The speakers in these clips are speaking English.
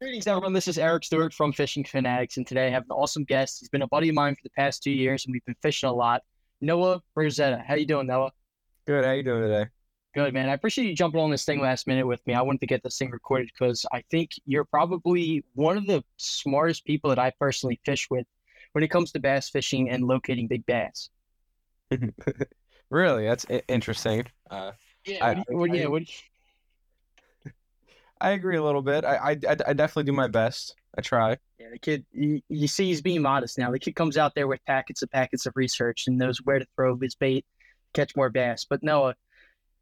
Greetings, everyone. This is Eric Stewart from Fishing Fanatics, and today I have an awesome guest. He's been a buddy of mine for the past two years, and we've been fishing a lot. Noah Rosetta. How you doing, Noah? Good. How you doing today? Good, man. I appreciate you jumping on this thing last minute with me. I wanted to get this thing recorded because I think you're probably one of the smartest people that I personally fish with when it comes to bass fishing and locating big bass. really? That's interesting. Uh, yeah. I, what, yeah. What, I agree a little bit. I, I, I definitely do my best. I try. Yeah, the kid, you, see, he's being modest now. The kid comes out there with packets of packets of research and knows where to throw his bait, catch more bass. But Noah,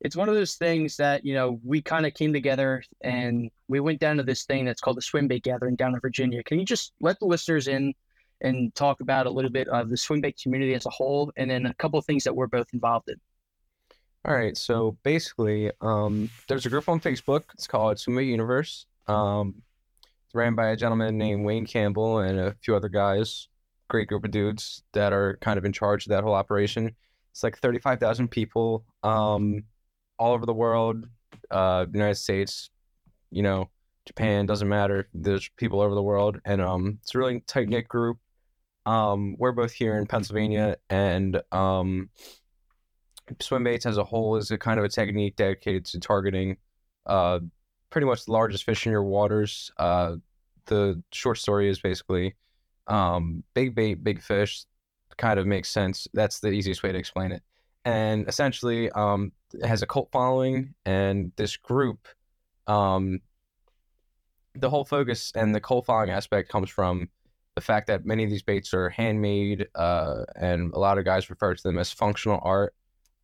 it's one of those things that you know we kind of came together and we went down to this thing that's called the swim bait gathering down in Virginia. Can you just let the listeners in and talk about a little bit of the swim bait community as a whole, and then a couple of things that we're both involved in? All right. So basically, um, there's a group on Facebook. It's called Bait Universe. Um, it's ran by a gentleman named Wayne Campbell and a few other guys. Great group of dudes that are kind of in charge of that whole operation. It's like 35,000 people um, all over the world, uh, United States, you know, Japan, doesn't matter. There's people over the world. And um, it's a really tight knit group. Um, we're both here in Pennsylvania. And um, swim baits as a whole is a kind of a technique dedicated to targeting uh, pretty much the largest fish in your waters. Uh, the short story is basically um, big bait, big fish kind of makes sense. That's the easiest way to explain it. And essentially, um, it has a cult following, and this group, um, the whole focus and the cult following aspect comes from the fact that many of these baits are handmade, uh, and a lot of guys refer to them as functional art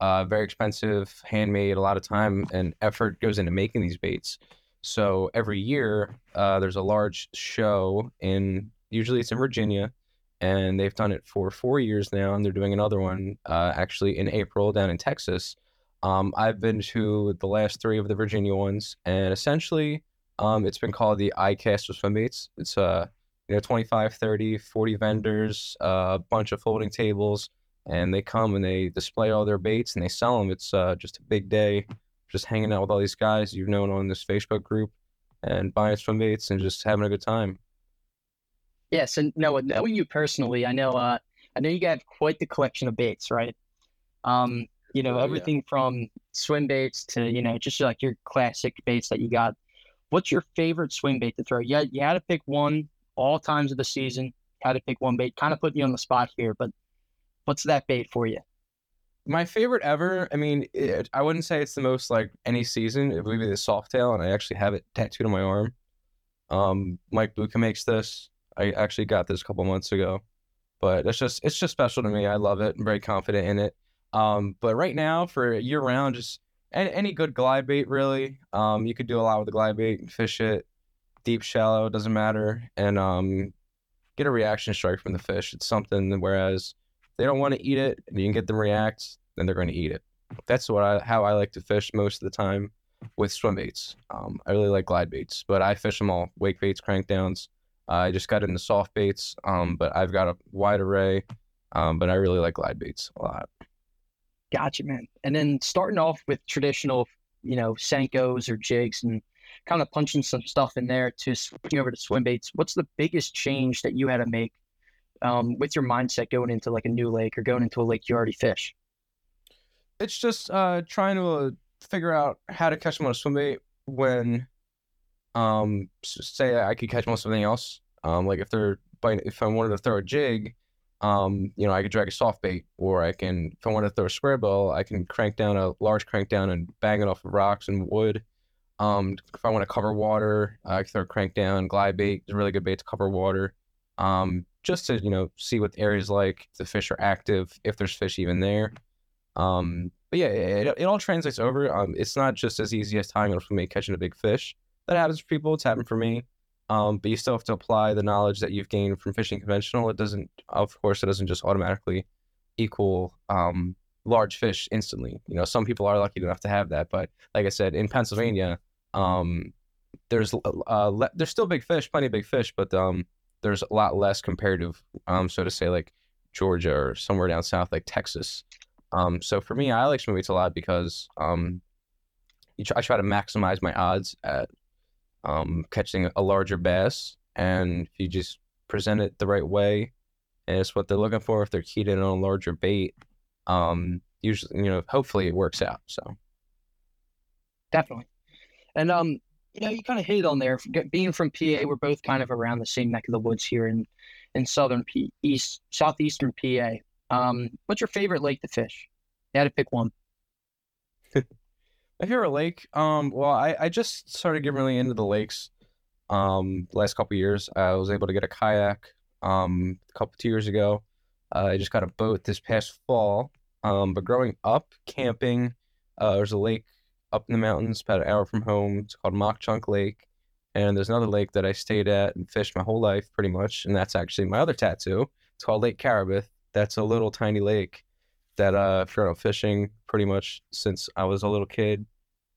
uh, very expensive, handmade. A lot of time and effort goes into making these baits. So every year, uh, there's a large show in usually it's in Virginia, and they've done it for four years now, and they're doing another one uh, actually in April down in Texas. Um, I've been to the last three of the Virginia ones, and essentially, um, it's been called the ICAST of swim baits. It's uh, you know 25, 30, 40 vendors, uh, a bunch of folding tables and they come and they display all their baits and they sell them. It's uh, just a big day, just hanging out with all these guys you've known on this Facebook group and buying swim baits and just having a good time. Yes, and no, knowing you personally, I know, uh, I know you got quite the collection of baits, right? Um, you know, oh, everything yeah. from swim baits to you know just like your classic baits that you got. What's your favorite swim bait to throw? Yeah, you had to pick one all times of the season. Had to pick one bait. Kind of put you on the spot here, but What's that bait for you? My favorite ever. I mean, it, I wouldn't say it's the most like any season. It would be the Softail, and I actually have it tattooed on my arm. Um, Mike Bucca makes this. I actually got this a couple months ago, but it's just it's just special to me. I love it. I'm very confident in it. Um, but right now for year round, just any, any good glide bait really. Um, you could do a lot with the glide bait, and fish it deep, shallow, doesn't matter, and um, get a reaction strike from the fish. It's something. Whereas they don't want to eat it and you can get them react, then they're going to eat it. That's what I how I like to fish most of the time with swim baits. Um, I really like glide baits, but I fish them all wake baits, crank downs. Uh, I just got into soft baits, um, but I've got a wide array. Um, but I really like glide baits a lot. Gotcha, man. And then starting off with traditional, you know, Senkos or jigs and kind of punching some stuff in there to switching over to swim baits. What's the biggest change that you had to make um, with your mindset going into like a new lake or going into a lake you already fish? It's just uh, trying to uh, figure out how to catch them on a swim bait when, um, say I could catch them on something else. Um, like if they're biting, if I wanted to throw a jig, um, you know, I could drag a soft bait, or I can, if I want to throw a square bill, I can crank down a large crank down and bang it off of rocks and wood. Um, if I want to cover water, I can throw a crank down, glide bait is a really good bait to cover water. Um, just to you know see what the area's like, the fish are active, if there's fish even there. Um, but yeah, it, it all translates over. Um, it's not just as easy as tying for me catching a big fish. That happens for people. It's happened for me. Um, but you still have to apply the knowledge that you've gained from fishing conventional. It doesn't, of course, it doesn't just automatically equal um, large fish instantly. You know, some people are lucky enough to have that, but like I said, in Pennsylvania, um, there's uh, le- there's still big fish, plenty of big fish, but um, there's a lot less comparative, um, so to say, like Georgia or somewhere down south, like Texas. Um, so for me, I like baits a lot because um, try, I try to maximize my odds at um, catching a larger bass. And if you just present it the right way, and it's what they're looking for, if they're keyed in on a larger bait, um, usually, you know, hopefully it works out. So definitely. And um, you know, you kind of hit it on there. Being from PA, we're both kind of around the same neck of the woods here in in southern P east southeastern PA. Um, what's your favorite lake to fish? You had to pick one. My favorite lake. Um, well, I, I just started getting really into the lakes. Um, last couple years, I was able to get a kayak. Um, a couple two years ago, uh, I just got a boat this past fall. Um, but growing up camping, uh, there's a lake up in the mountains, about an hour from home. It's called Mauch Chunk Lake. And there's another lake that I stayed at and fished my whole life, pretty much. And that's actually my other tattoo. It's called Lake Caribith. That's a little tiny lake that uh, I've up fishing pretty much since I was a little kid.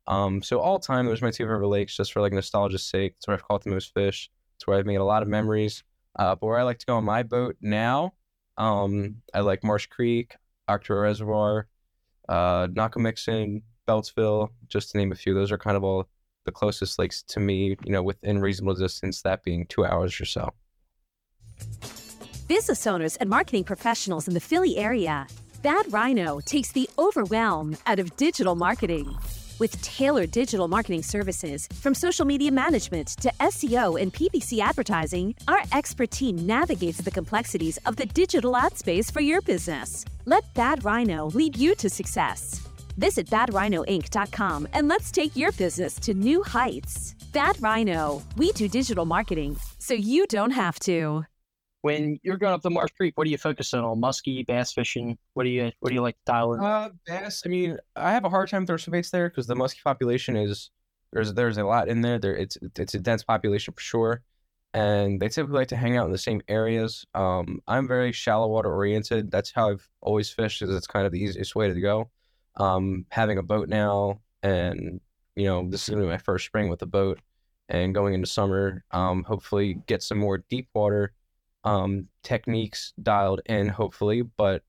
Um, so all time, those are my two favorite lakes, just for like nostalgia's sake. It's where I've caught the most fish. It's where I've made a lot of memories. Uh, but where I like to go on my boat now, um, I like Marsh Creek, Octoraro Reservoir, uh, Beltzville, just to name a few. Those are kind of all the closest lakes to me, you know, within reasonable distance, that being two hours or so. Business owners and marketing professionals in the Philly area, Bad Rhino takes the overwhelm out of digital marketing. With tailored digital marketing services, from social media management to SEO and PPC advertising, our expert team navigates the complexities of the digital ad space for your business. Let Bad Rhino lead you to success. Visit badrhinoinc.com and let's take your business to new heights. Bad Rhino, we do digital marketing so you don't have to. When you're going up the Marsh Creek, what are you focusing on? Muskie, bass fishing? What do you what do you like to dial in? Uh, bass. I mean, I have a hard time throwing some baits there because the muskie population is there's there's a lot in there. There it's it's a dense population for sure, and they typically like to hang out in the same areas. Um, I'm very shallow water oriented. That's how I've always fished. Is it's kind of the easiest way to go um, having a boat now, and you know this is gonna be my first spring with a boat, and going into summer, um, hopefully get some more deep water um, techniques dialed in, hopefully. But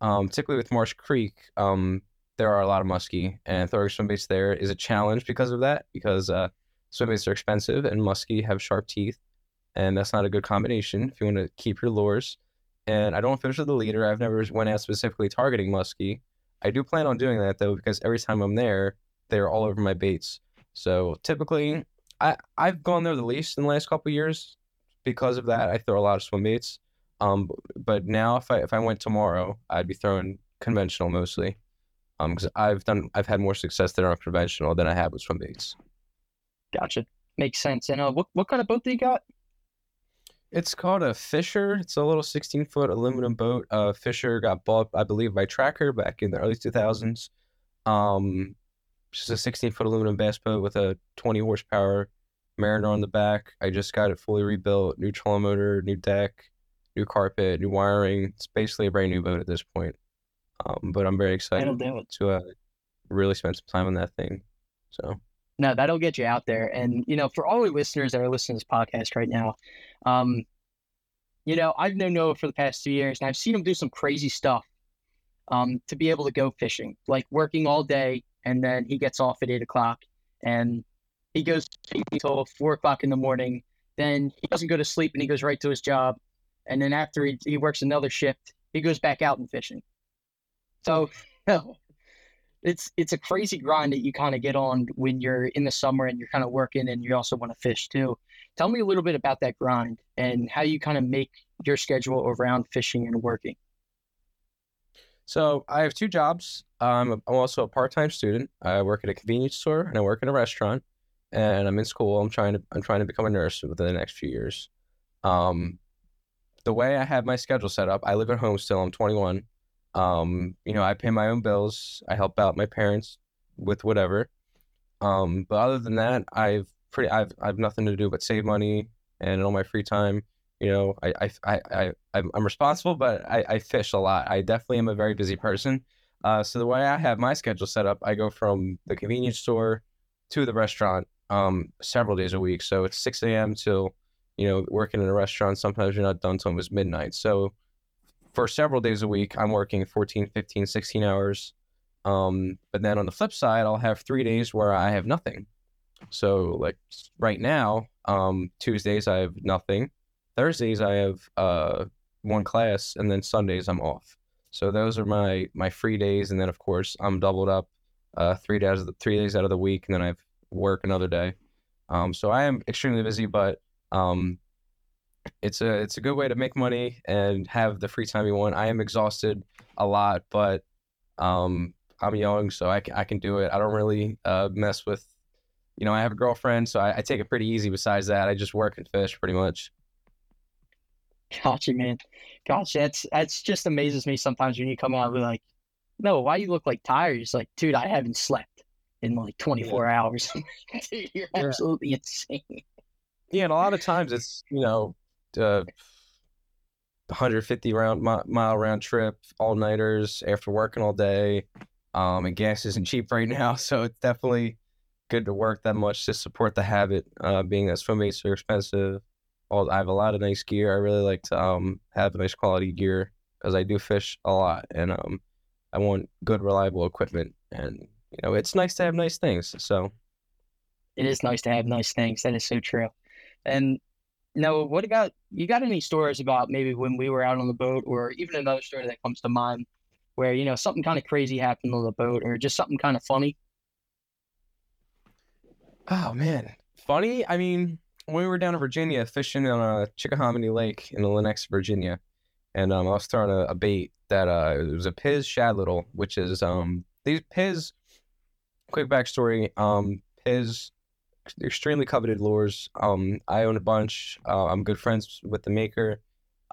um, particularly with Marsh Creek, um, there are a lot of muskie, and throwing swim baits there is a challenge because of that. Because uh, swim baits are expensive, and muskie have sharp teeth, and that's not a good combination if you want to keep your lures. And I don't fish with the leader. I've never went out specifically targeting muskie. I do plan on doing that though because every time I'm there, they're all over my baits. So typically, I I've gone there the least in the last couple years because of that. I throw a lot of swim baits. Um, but now if I if I went tomorrow, I'd be throwing conventional mostly. Um, because I've done I've had more success there on conventional than I have with swim baits. Gotcha, makes sense. And uh, what what kind of boat do you got? It's called a Fisher. It's a little 16 foot aluminum boat. Uh, Fisher got bought, I believe, by Tracker back in the early 2000s. Um, just a 16 foot aluminum bass boat with a 20 horsepower Mariner on the back. I just got it fully rebuilt, new trolling motor, new deck, new carpet, new wiring. It's basically a brand new boat at this point. Um, but I'm very excited to uh, really spend some time on that thing. So no, that'll get you out there. And, you know, for all the listeners that are listening to this podcast right now, um, you know, I've known Noah for the past two years and I've seen him do some crazy stuff um, to be able to go fishing, like working all day and then he gets off at eight o'clock and he goes until four o'clock in the morning. Then he doesn't go to sleep and he goes right to his job. And then after he, he works another shift, he goes back out and fishing. So, it's it's a crazy grind that you kind of get on when you're in the summer and you're kind of working and you also want to fish too. Tell me a little bit about that grind and how you kind of make your schedule around fishing and working. So I have two jobs. I'm, also a part-time student. I work at a convenience store and I work in a restaurant. And I'm in school. I'm trying to I'm trying to become a nurse within the next few years. Um, the way I have my schedule set up, I live at home still. I'm 21. Um, you know, I pay my own bills. I help out my parents with whatever. Um, but other than that, I've pretty I've I've nothing to do but save money and all my free time, you know, I I I, I I'm responsible, but I, I fish a lot. I definitely am a very busy person. Uh, so the way I have my schedule set up, I go from the convenience store to the restaurant um several days a week. So it's six a.m. till you know working in a restaurant. Sometimes you're not done till was midnight. So for several days a week, I'm working 14, 15, 16 hours. Um, but then on the flip side, I'll have three days where I have nothing. So like right now, um, Tuesdays I have nothing. Thursdays I have uh one class, and then Sundays I'm off. So those are my my free days, and then of course I'm doubled up, uh, three days of the, three days out of the week, and then I have work another day. Um, so I am extremely busy, but um, it's a it's a good way to make money and have the free time you want. I am exhausted a lot, but um, I'm young, so I can, I can do it. I don't really uh, mess with, you know, I have a girlfriend, so I, I take it pretty easy. Besides that, I just work and fish pretty much. Gotcha, man. Gosh, that's that's just amazes me sometimes when you come out with like, no, why you look like tired? It's like, dude, I haven't slept in like 24 yeah. hours. dude, you're yeah. absolutely insane. Yeah, and a lot of times it's you know, uh, 150 round mile round trip, all nighters after working all day. Um, and gas isn't cheap right now, so it's definitely good to work that much to support the habit. Uh, being that swim baits are expensive all I have a lot of nice gear. I really like to um have nice quality gear because I do fish a lot and um I want good reliable equipment and you know it's nice to have nice things. So it is nice to have nice things. That is so true. And now, what about you? Got any stories about maybe when we were out on the boat, or even another story that comes to mind, where you know something kind of crazy happened on the boat, or just something kind of funny? Oh man, funny. I mean, we were down in Virginia fishing on a Chickahominy Lake in Lanexa, Virginia, and um, I was throwing a, a, bait that uh, it was a Piz Shad Little, which is um these Piz. Quick backstory: um, Piz, extremely coveted lures. Um, I own a bunch. Uh, I'm good friends with the maker.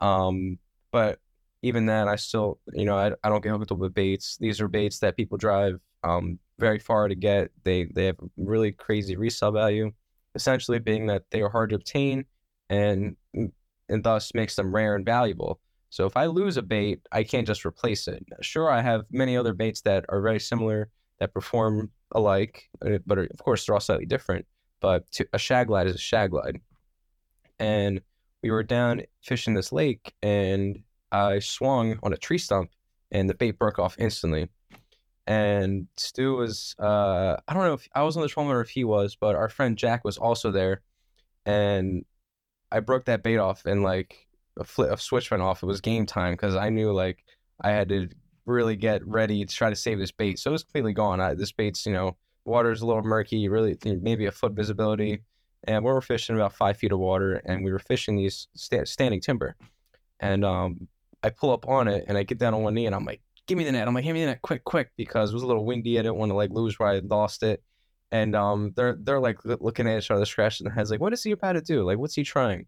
Um, but even then, I still, you know, I, I don't get hooked up with baits. These are baits that people drive um very far to get. They they have really crazy resale value essentially being that they are hard to obtain and and thus makes them rare and valuable. So if I lose a bait, I can't just replace it. Sure, I have many other baits that are very similar that perform alike, uh, but of course they're all slightly different. But to, a shad glide is a shad glide, and we were down fishing this lake, and I swung on a tree stump, and the bait broke off instantly and Stu was uh I don't know if I was on the phone or if he was, but our friend Jack was also there, and I broke that bait off and like a flip a switch went off. It was game time because I knew like I had to really get ready to try to save this bait. So it was completely gone. I, this bait's you know water's a little murky, really maybe a foot visibility, and we were fishing about five feet of water, and we were fishing these st- standing timber, and um I pull up on it and I get down on one knee and I'm like give me the net. I'm like, give me the net, quick, quick, because it was a little windy. I didn't want to like lose where I lost it. And um, they're they're like looking at each other, scratching their heads, like, what is he about to do? Like, what's he trying?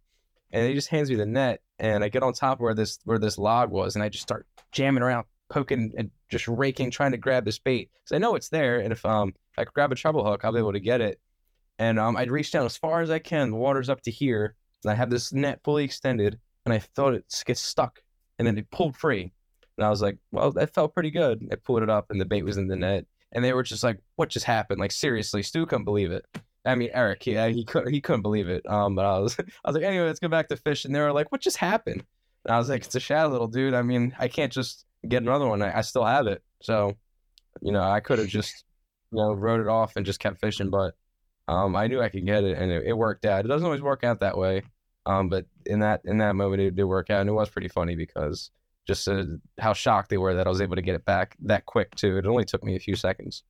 And he just hands me the net, and I get on top where this where this log was, and I just start jamming around, poking and just raking, trying to grab this bait because I know it's there, and if um if I could grab a treble hook, I'll be able to get it. And um, I'd reach down as far as I can. The water's up to here, and I have this net fully extended, and I thought it gets stuck, and then it pulled free. And I was like, well, that felt pretty good. I pulled it up and the bait was in the net. And they were just like, what just happened? Like, seriously, Stu couldn't believe it. I mean, Eric, yeah, he couldn't, he couldn't believe it. Um, but I was, I was like, anyway, let's go back to fish. And they were like, what just happened? And I was like, it's a shad little dude. I mean, I can't just get another one. I, I still have it. So, you know, I could have just, you know, wrote it off and just kept fishing. But um, I knew I could get it and it, it worked out. It doesn't always work out that way. Um, but in that, in that moment, it did work out. And it was pretty funny because just uh, how shocked they were that I was able to get it back that quick too. It only took me a few seconds.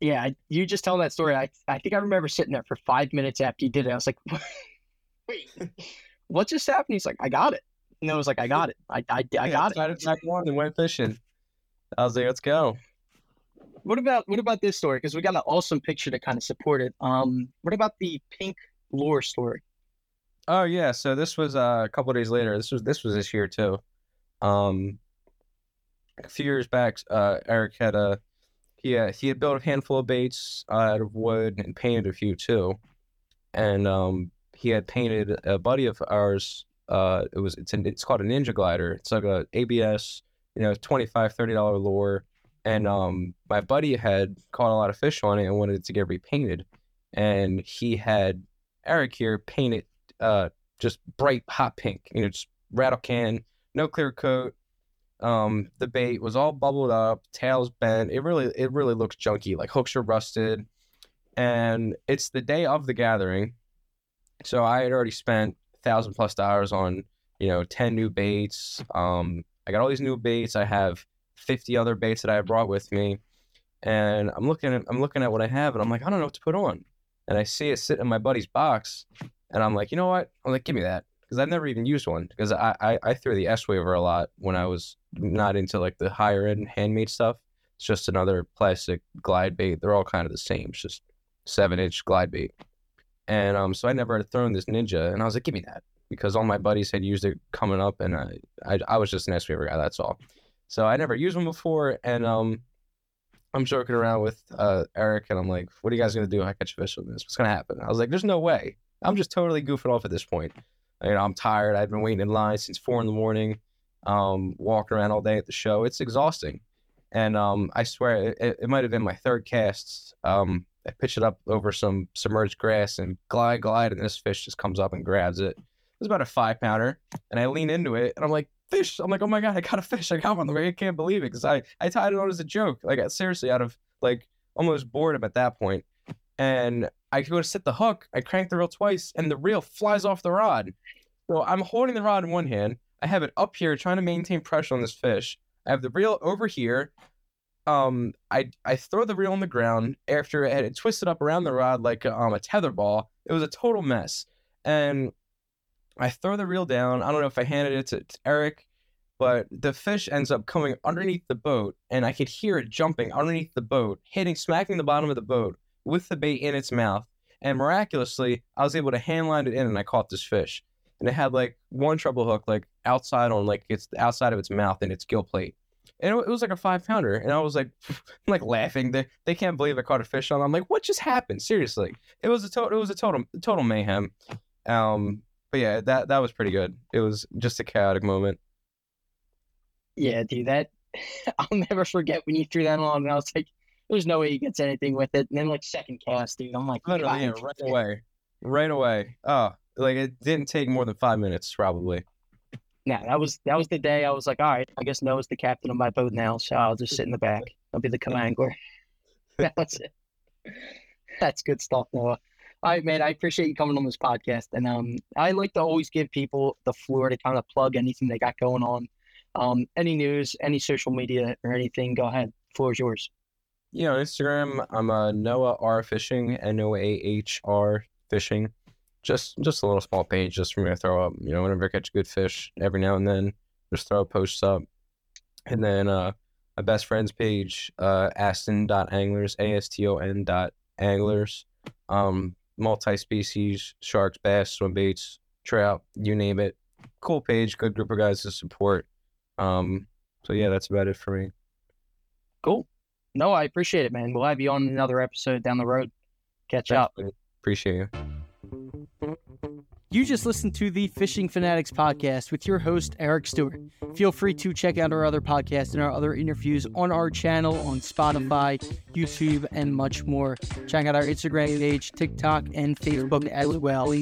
Yeah, you just tell that story. I I think I remember sitting there for five minutes after you did it. I was like, "Wait, what just happened?" He's like, "I got it," and I was like, "I got it. I I, I got yeah, it." Back one and went fishing. I was like, "Let's go." What about what about this story? Because we got an awesome picture to kind of support it. Um, what about the pink lure story? Oh yeah, so this was uh, a couple days later. This was this was this year too. Um, a few years back, uh, Eric had a he had, he had built a handful of baits uh, out of wood and painted a few too, and um, he had painted a buddy of ours. Uh, it was it's an, it's called a Ninja Glider. It's like a ABS, you know, 25 30 dollar lure, and um, my buddy had caught a lot of fish on it and wanted it to get repainted, and he had Eric here paint it uh just bright hot pink, you know, just rattle can no clear coat. Um, the bait was all bubbled up, tails bent. It really, it really looks junky. Like hooks are rusted, and it's the day of the gathering. So I had already spent thousand plus dollars on you know ten new baits. Um, I got all these new baits. I have fifty other baits that I brought with me, and I'm looking at I'm looking at what I have, and I'm like, I don't know what to put on. And I see it sitting in my buddy's box, and I'm like, you know what? I'm like, give me that because I've never even used one because I, I I threw the S Waver a lot when I was not into like the higher end handmade stuff. It's just another plastic glide bait. They're all kind of the same. It's just seven inch glide bait. And um, so I never had thrown this Ninja, and I was like, give me that because all my buddies had used it coming up, and I I, I was just an S guy. That's all. So I never used one before, and um, I'm joking around with uh Eric, and I'm like, what are you guys gonna do I catch a fish with this? What's gonna happen? I was like, there's no way. I'm just totally goofing off at this point. You know, I'm tired. I've been waiting in line since four in the morning, um, walking around all day at the show. It's exhausting. And um, I swear it, it might have been my third cast. Um, I pitch it up over some submerged grass and glide, glide, and this fish just comes up and grabs it. It was about a five pounder, and I lean into it, and I'm like, fish. I'm like, oh my god, I got a fish. I got one. Like, I can't believe it because I I tied it on as a joke. Like seriously, out of like almost boredom at that point. And I go to set the hook. I crank the reel twice, and the reel flies off the rod. So I'm holding the rod in one hand. I have it up here trying to maintain pressure on this fish. I have the reel over here. Um, I I throw the reel on the ground after it had twisted up around the rod like a, um, a tether ball. It was a total mess, and I throw the reel down. I don't know if I handed it to, to Eric, but the fish ends up coming underneath the boat, and I could hear it jumping underneath the boat, hitting, smacking the bottom of the boat with the bait in its mouth. And miraculously, I was able to hand line it in, and I caught this fish. And it had like one treble hook, like outside on like it's outside of its mouth and its gill plate and it was like a five pounder, and I was like, like laughing. They they can't believe I caught a fish on. I'm like, what just happened? Seriously, it was a total it was a total total mayhem. Um, but yeah, that that was pretty good. It was just a chaotic moment. Yeah, dude, that I'll never forget when you threw that on, and I was like, "There's no way he gets anything with it." And then like second cast, dude, I'm like, literally, yeah, right away, right away. Oh, like it didn't take more than five minutes, probably yeah, that was that was the day I was like, all right, I guess Noah's the captain of my boat now, so I'll just sit in the back. I'll be the commander. That's it. That's good stuff, Noah. All right, man. I appreciate you coming on this podcast, and um, I like to always give people the floor to kind of plug anything they got going on. Um, any news, any social media, or anything. Go ahead. Floor is yours. Yeah, on Instagram, I'm uh, Noah R Fishing, N O A H R Fishing just just a little small page just for me to throw up. You know, whenever I catch a good fish, every now and then, just throw posts up. And then uh, my best friend's page, uh, Aston.anglers, A S T O N dot anglers. Um, multi species, sharks, bass, swim baits, trout, you name it. Cool page, good group of guys to support. Um, so yeah, that's about it for me. Cool. No, I appreciate it, man. We'll have you on another episode down the road. Catch Thanks, up. Appreciate you. You just listened to the Fishing Fanatics podcast with your host, Eric Stewart. Feel free to check out our other podcasts and our other interviews on our channel on Spotify, YouTube, and much more. Check out our Instagram page, TikTok, and Facebook as well.